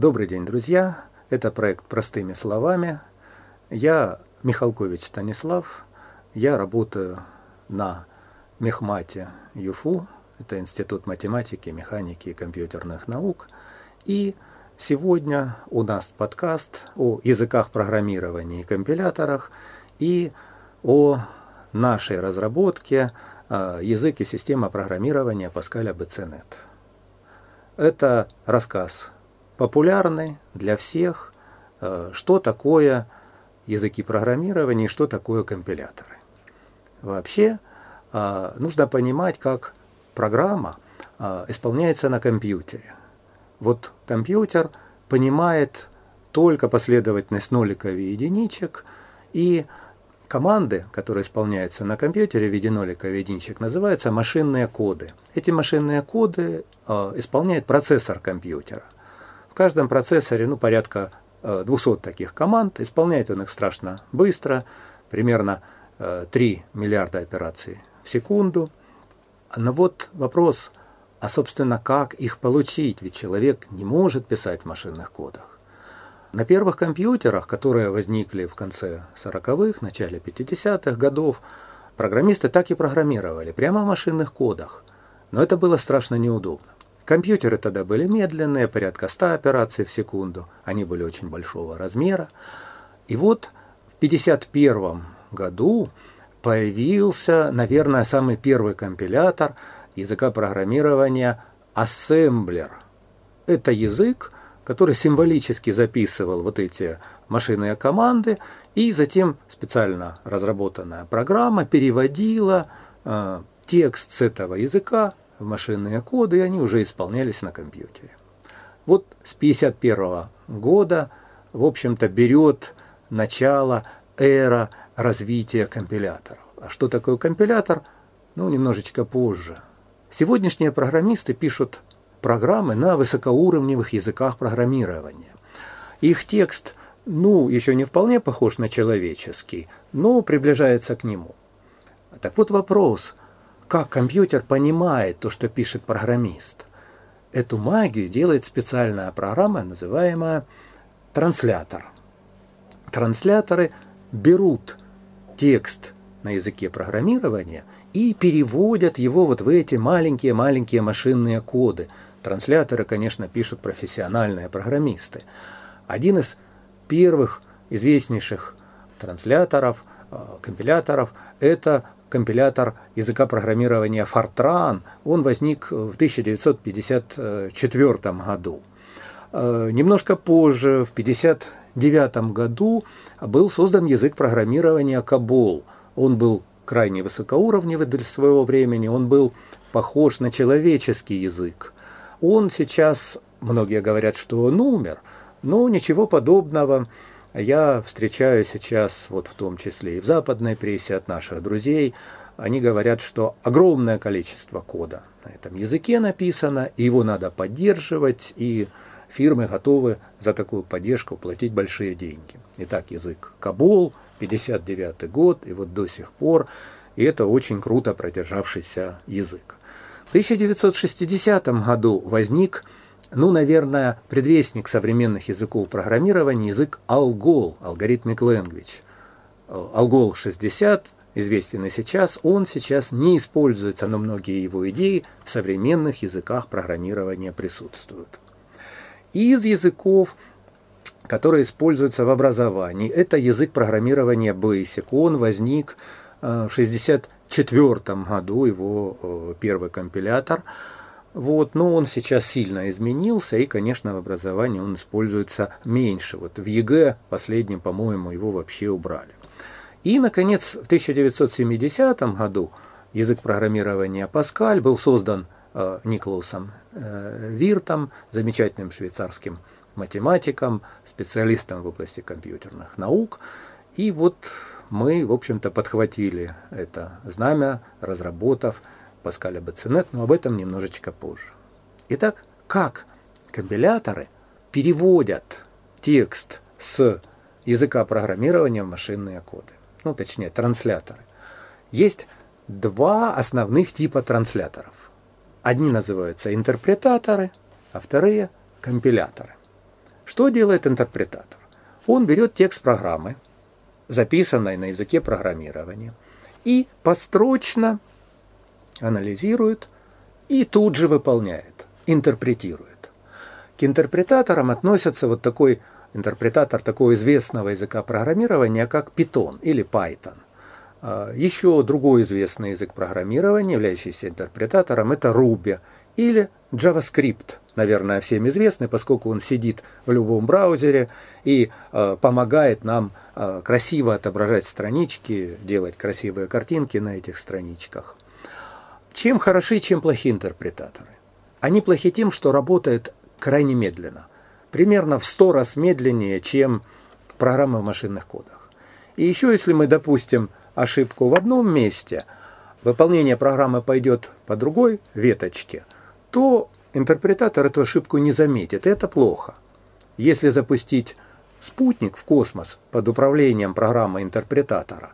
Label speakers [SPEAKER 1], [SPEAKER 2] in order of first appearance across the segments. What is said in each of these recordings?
[SPEAKER 1] Добрый день, друзья! Это проект «Простыми словами». Я Михалкович Станислав. Я работаю на Мехмате ЮФУ. Это Институт математики, механики и компьютерных наук. И сегодня у нас подкаст о языках программирования и компиляторах и о нашей разработке а, язык и система программирования Паскаля BCNet. Это рассказ популярный для всех, э, что такое языки программирования и что такое компиляторы. Вообще э, нужно понимать, как программа э, исполняется на компьютере. Вот компьютер понимает только последовательность ноликов и единичек, и команды, которые исполняются на компьютере в виде ноликов и единичек, называются машинные коды. Эти машинные коды исполняет процессор компьютера – в каждом процессоре ну, порядка 200 э, таких команд. Исполняет он их страшно быстро, примерно 3 э, миллиарда операций в секунду. Но вот вопрос, а собственно как их получить? Ведь человек не может писать в машинных кодах. На первых компьютерах, которые возникли в конце 40-х, начале 50-х годов, программисты так и программировали, прямо в машинных кодах. Но это было страшно неудобно. Компьютеры тогда были медленные, порядка 100 операций в секунду. Они были очень большого размера. И вот в 1951 году появился, наверное, самый первый компилятор языка программирования ассемблер. Это язык, который символически записывал вот эти машинные команды, и затем специально разработанная программа переводила э, текст с этого языка в машинные коды, и они уже исполнялись на компьютере. Вот с 1951 года, в общем-то, берет начало эра развития компиляторов. А что такое компилятор? Ну, немножечко позже. Сегодняшние программисты пишут программы на высокоуровневых языках программирования. Их текст, ну, еще не вполне похож на человеческий, но приближается к нему. Так вот вопрос, как компьютер понимает то, что пишет программист. Эту магию делает специальная программа, называемая транслятор. Трансляторы берут текст на языке программирования и переводят его вот в эти маленькие-маленькие машинные коды. Трансляторы, конечно, пишут профессиональные программисты. Один из первых известнейших трансляторов, компиляторов – это компилятор языка программирования Fortran, он возник в 1954 году. Э, немножко позже, в 1959 году, был создан язык программирования COBOL. Он был крайне высокоуровневый для своего времени, он был похож на человеческий язык. Он сейчас, многие говорят, что он умер, но ничего подобного я встречаю сейчас, вот в том числе и в западной прессе от наших друзей, они говорят, что огромное количество кода на этом языке написано, и его надо поддерживать, и фирмы готовы за такую поддержку платить большие деньги. Итак, язык Кабул, 59 год, и вот до сих пор, и это очень круто продержавшийся язык. В 1960 году возник ну, наверное, предвестник современных языков программирования, язык Algol, Algorithmic Language. Algol 60, известен и сейчас, он сейчас не используется, но многие его идеи в современных языках программирования присутствуют. из языков, которые используются в образовании, это язык программирования Basic. Он возник э, в 1964 году, его э, первый компилятор – вот, но он сейчас сильно изменился, и, конечно, в образовании он используется меньше. Вот в ЕГЭ последнем, по-моему, его вообще убрали. И, наконец, в 1970 году язык программирования Паскаль был создан э, Николасом э, Виртом, замечательным швейцарским математиком, специалистом в области компьютерных наук. И вот мы, в общем-то, подхватили это знамя, разработав Паскаля Бацинет, но об этом немножечко позже. Итак, как компиляторы переводят текст с языка программирования в машинные коды, ну точнее трансляторы. Есть два основных типа трансляторов. Одни называются интерпретаторы, а вторые компиляторы. Что делает интерпретатор? Он берет текст программы, записанной на языке программирования, и построчно анализирует и тут же выполняет, интерпретирует. К интерпретаторам относятся вот такой интерпретатор такого известного языка программирования, как Python или Python. А, Еще другой известный язык программирования, являющийся интерпретатором, это Ruby или JavaScript, наверное, всем известный, поскольку он сидит в любом браузере и э, помогает нам э, красиво отображать странички, делать красивые картинки на этих страничках. Чем хороши, чем плохи интерпретаторы? Они плохи тем, что работают крайне медленно. Примерно в 100 раз медленнее, чем программы в машинных кодах. И еще если мы допустим ошибку в одном месте, выполнение программы пойдет по другой веточке, то интерпретатор эту ошибку не заметит, и это плохо. Если запустить спутник в космос под управлением программы интерпретатора,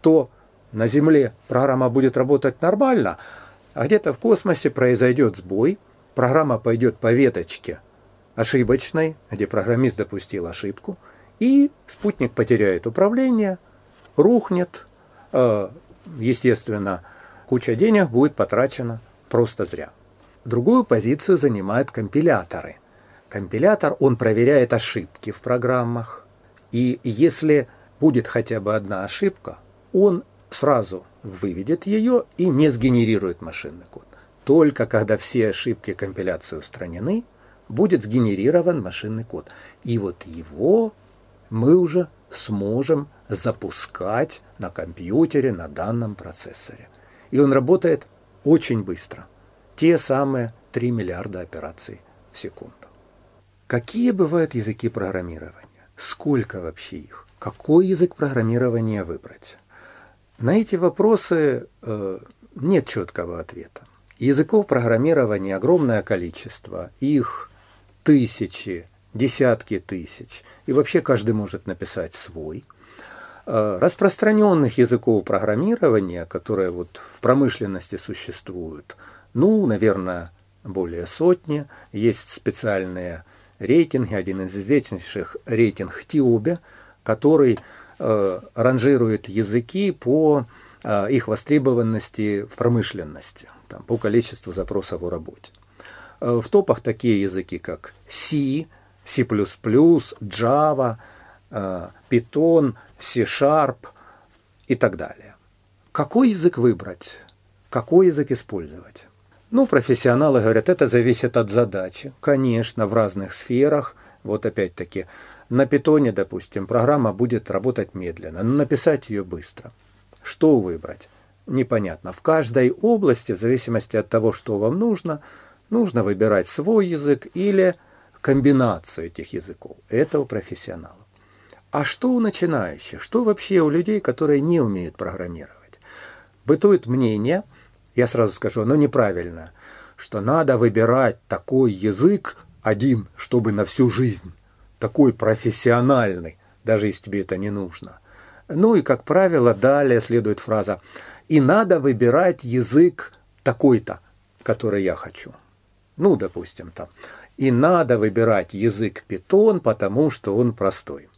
[SPEAKER 1] то на Земле программа будет работать нормально, а где-то в космосе произойдет сбой, программа пойдет по веточке ошибочной, где программист допустил ошибку, и спутник потеряет управление, рухнет, э, естественно, куча денег будет потрачена просто зря. Другую позицию занимают компиляторы. Компилятор, он проверяет ошибки в программах, и если будет хотя бы одна ошибка, он сразу выведет ее и не сгенерирует машинный код. Только когда все ошибки компиляции устранены, будет сгенерирован машинный код. И вот его мы уже сможем запускать на компьютере, на данном процессоре. И он работает очень быстро. Те самые 3 миллиарда операций в секунду. Какие бывают языки программирования? Сколько вообще их? Какой язык программирования выбрать? На эти вопросы э, нет четкого ответа. Языков программирования огромное количество, их тысячи, десятки тысяч, и вообще каждый может написать свой. Э, распространенных языков программирования, которые вот в промышленности существуют, ну, наверное, более сотни. Есть специальные рейтинги, один из известнейших рейтинг Тиобе, который ранжирует языки по э, их востребованности в промышленности, там, по количеству запросов о работе. Э, в топах такие языки, как C, C++, Java, Python, C-Sharp и так далее. Какой язык выбрать? Какой язык использовать? Ну, профессионалы говорят, это зависит от задачи. Конечно, в разных сферах. Вот опять-таки, на питоне, допустим, программа будет работать медленно, но написать ее быстро. Что выбрать? Непонятно. В каждой области, в зависимости от того, что вам нужно, нужно выбирать свой язык или комбинацию этих языков. Это у профессионалов. А что у начинающих? Что вообще у людей, которые не умеют программировать? Бытует мнение, я сразу скажу, оно неправильно, что надо выбирать такой язык один, чтобы на всю жизнь такой профессиональный, даже если тебе это не нужно. Ну и, как правило, далее следует фраза «И надо выбирать язык такой-то, который я хочу». Ну, допустим, там. «И надо выбирать язык питон, потому что он простой».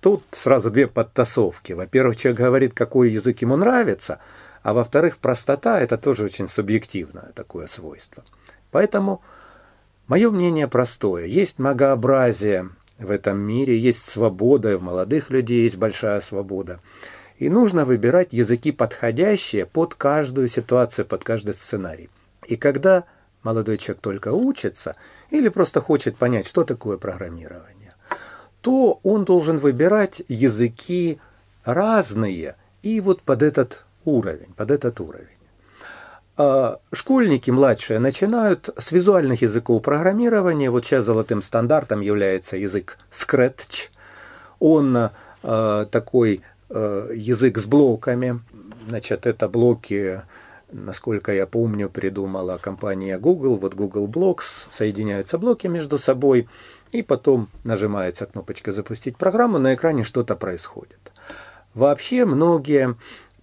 [SPEAKER 1] Тут сразу две подтасовки. Во-первых, человек говорит, какой язык ему нравится, а во-вторых, простота – это тоже очень субъективное такое свойство. Поэтому мое мнение простое. Есть многообразие в этом мире, есть свобода, и в молодых людей есть большая свобода. И нужно выбирать языки подходящие под каждую ситуацию, под каждый сценарий. И когда молодой человек только учится или просто хочет понять, что такое программирование, то он должен выбирать языки разные и вот под этот уровень, под этот уровень. А, школьники младшие начинают с визуальных языков программирования. Вот сейчас золотым стандартом является язык Scratch. Он э, такой э, язык с блоками. Значит, это блоки, насколько я помню, придумала компания Google. Вот Google Blocks, соединяются блоки между собой, и потом нажимается кнопочка «Запустить программу», на экране что-то происходит. Вообще многие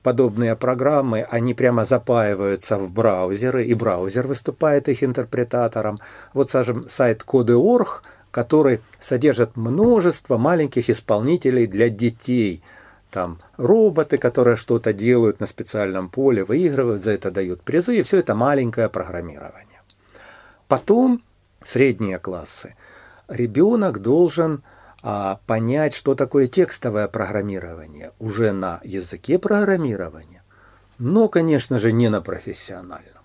[SPEAKER 1] подобные программы, они прямо запаиваются в браузеры, и браузер выступает их интерпретатором. Вот, скажем, сайт Code.org, который содержит множество маленьких исполнителей для детей. Там роботы, которые что-то делают на специальном поле, выигрывают, за это дают призы, и все это маленькое программирование. Потом средние классы. Ребенок должен понять, что такое текстовое программирование уже на языке программирования, но, конечно же, не на профессиональном.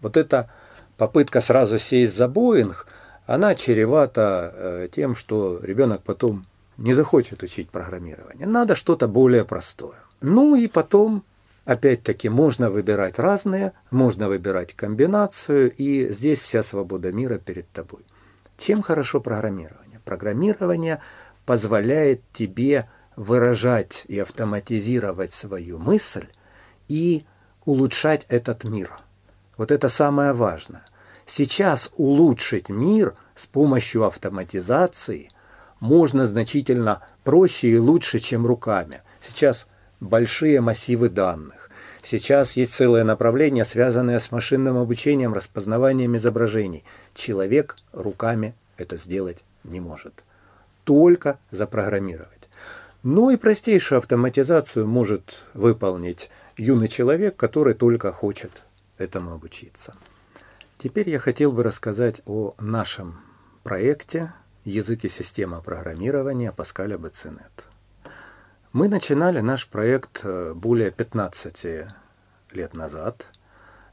[SPEAKER 1] Вот эта попытка сразу сесть за Боинг, она чревата э, тем, что ребенок потом не захочет учить программирование. Надо что-то более простое. Ну и потом, опять-таки, можно выбирать разные, можно выбирать комбинацию, и здесь вся свобода мира перед тобой. Чем хорошо программирование? Программирование позволяет тебе выражать и автоматизировать свою мысль и улучшать этот мир. Вот это самое важное. Сейчас улучшить мир с помощью автоматизации можно значительно проще и лучше, чем руками. Сейчас большие массивы данных. Сейчас есть целое направление, связанное с машинным обучением, распознаванием изображений. Человек руками это сделать не может. Только запрограммировать. Ну и простейшую автоматизацию может выполнить юный человек, который только хочет этому обучиться. Теперь я хотел бы рассказать о нашем проекте «Язык и система программирования Паскаля Бацинет». Мы начинали наш проект э, более 15 лет назад.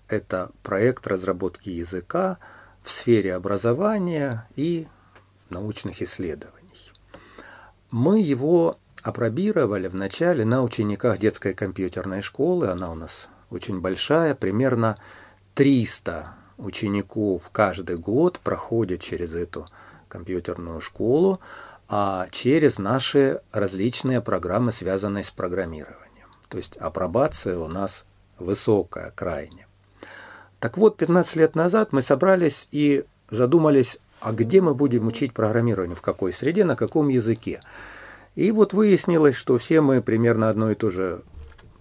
[SPEAKER 1] Это проект разработки языка в сфере образования и научных исследований. Мы его опробировали вначале на учениках детской компьютерной школы. Она у нас очень большая, примерно 300 учеников каждый год проходят через эту компьютерную школу, а через наши различные программы, связанные с программированием. То есть апробация у нас высокая крайне. Так вот, 15 лет назад мы собрались и задумались а где мы будем учить программирование, в какой среде, на каком языке. И вот выяснилось, что все мы примерно одно и то же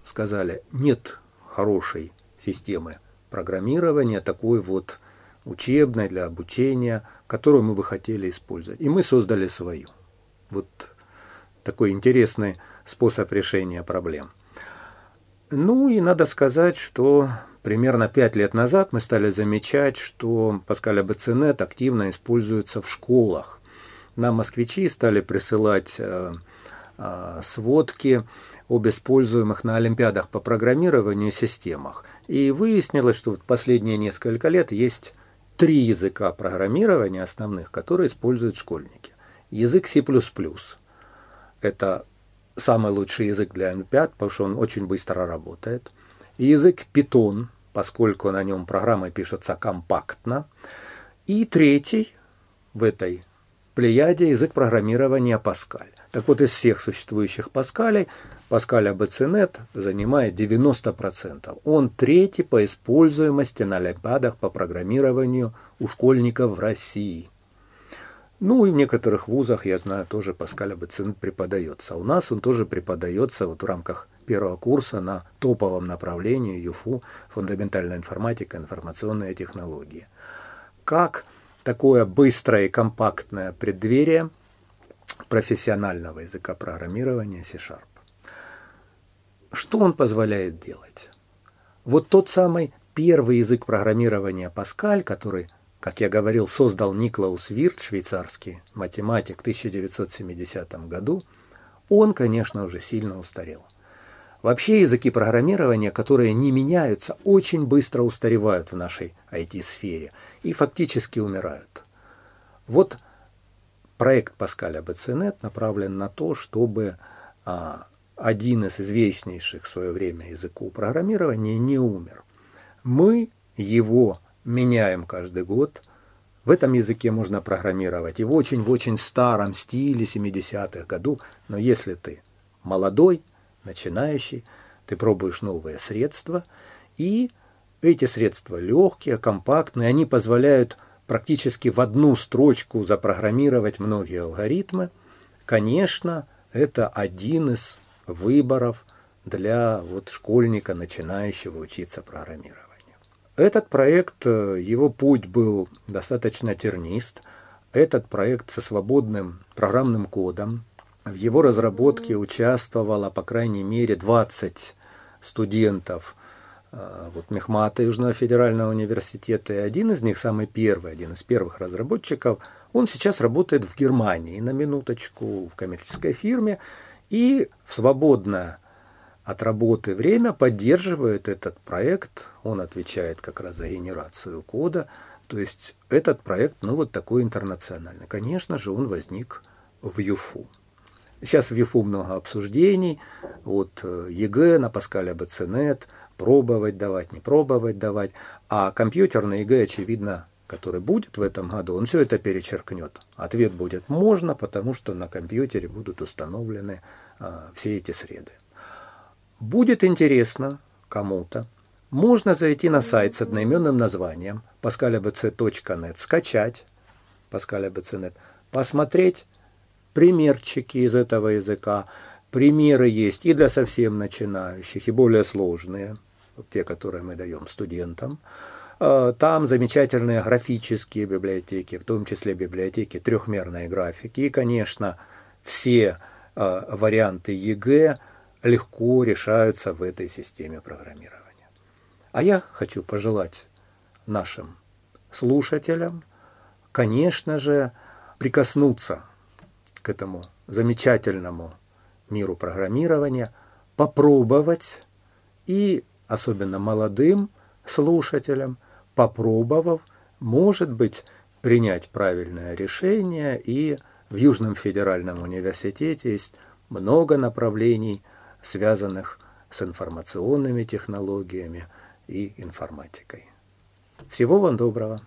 [SPEAKER 1] сказали, нет хорошей системы программирования, такой вот учебной для обучения, которую мы бы хотели использовать. И мы создали свою. Вот такой интересный способ решения проблем. Ну и надо сказать, что Примерно пять лет назад мы стали замечать, что Паскаль Абацинет активно используется в школах. Нам москвичи стали присылать э, э, сводки об используемых на Олимпиадах по программированию системах. И выяснилось, что в последние несколько лет есть три языка программирования основных, которые используют школьники. Язык C++. Это самый лучший язык для Олимпиад, потому что он очень быстро работает. Язык Python, поскольку на нем программа пишется компактно. И третий в этой плеяде язык программирования Паскаль. Так вот, из всех существующих Паскалей Паскаль ABCNet занимает 90%. Он третий по используемости на олимпиадах по программированию у школьников в России. Ну и в некоторых вузах, я знаю, тоже Паскаль ABCNet преподается. У нас он тоже преподается вот в рамках первого курса на топовом направлении ЮФУ «Фундаментальная информатика, информационные технологии». Как такое быстрое и компактное преддверие профессионального языка программирования C-Sharp. Что он позволяет делать? Вот тот самый первый язык программирования Паскаль, который, как я говорил, создал Никлаус Вирт, швейцарский математик в 1970 году, он, конечно, уже сильно устарел. Вообще языки программирования, которые не меняются, очень быстро устаревают в нашей IT-сфере и фактически умирают. Вот проект Паскаля BCNet направлен на то, чтобы а, один из известнейших в свое время языков программирования не умер. Мы его меняем каждый год. В этом языке можно программировать и в очень-очень старом стиле 70-х годов, но если ты молодой, начинающий, ты пробуешь новые средства, и эти средства легкие, компактные, они позволяют практически в одну строчку запрограммировать многие алгоритмы. Конечно, это один из выборов для вот школьника, начинающего учиться программированию. Этот проект, э, его путь был достаточно тернист. этот проект со свободным программным кодом. В его разработке участвовало, по крайней мере, 20 студентов э, вот, Мехмата Южного федерального университета. И один из них, самый первый, один из первых разработчиков, он сейчас работает в Германии, на минуточку, в коммерческой фирме. И в свободное от работы время поддерживает этот проект. Он отвечает как раз за генерацию кода. То есть этот проект, ну вот такой интернациональный. Конечно же, он возник в ЮФУ. Сейчас в ЮФУ много обсуждений. Вот э, ЕГЭ на Паскале ABC.NET, пробовать давать, не пробовать давать. А компьютерный ЕГЭ, очевидно, который будет в этом году, он все это перечеркнет. Ответ будет «можно», потому что на компьютере будут установлены а, все эти среды. Будет интересно кому-то, можно зайти на сайт с одноименным названием pascalabc.net, скачать pascalabc.net, посмотреть примерчики из этого языка. Примеры есть и для совсем начинающих, и более сложные, те, которые мы даем студентам. А, там замечательные графические библиотеки, в том числе библиотеки трехмерной графики. И, конечно, все а, варианты ЕГЭ легко решаются в этой системе программирования. А я хочу пожелать нашим слушателям, конечно же, прикоснуться к этому замечательному миру программирования, попробовать и особенно молодым слушателям, попробовав, может быть, принять правильное решение. И в Южном федеральном университете есть много направлений, связанных с информационными технологиями и информатикой. Всего вам доброго!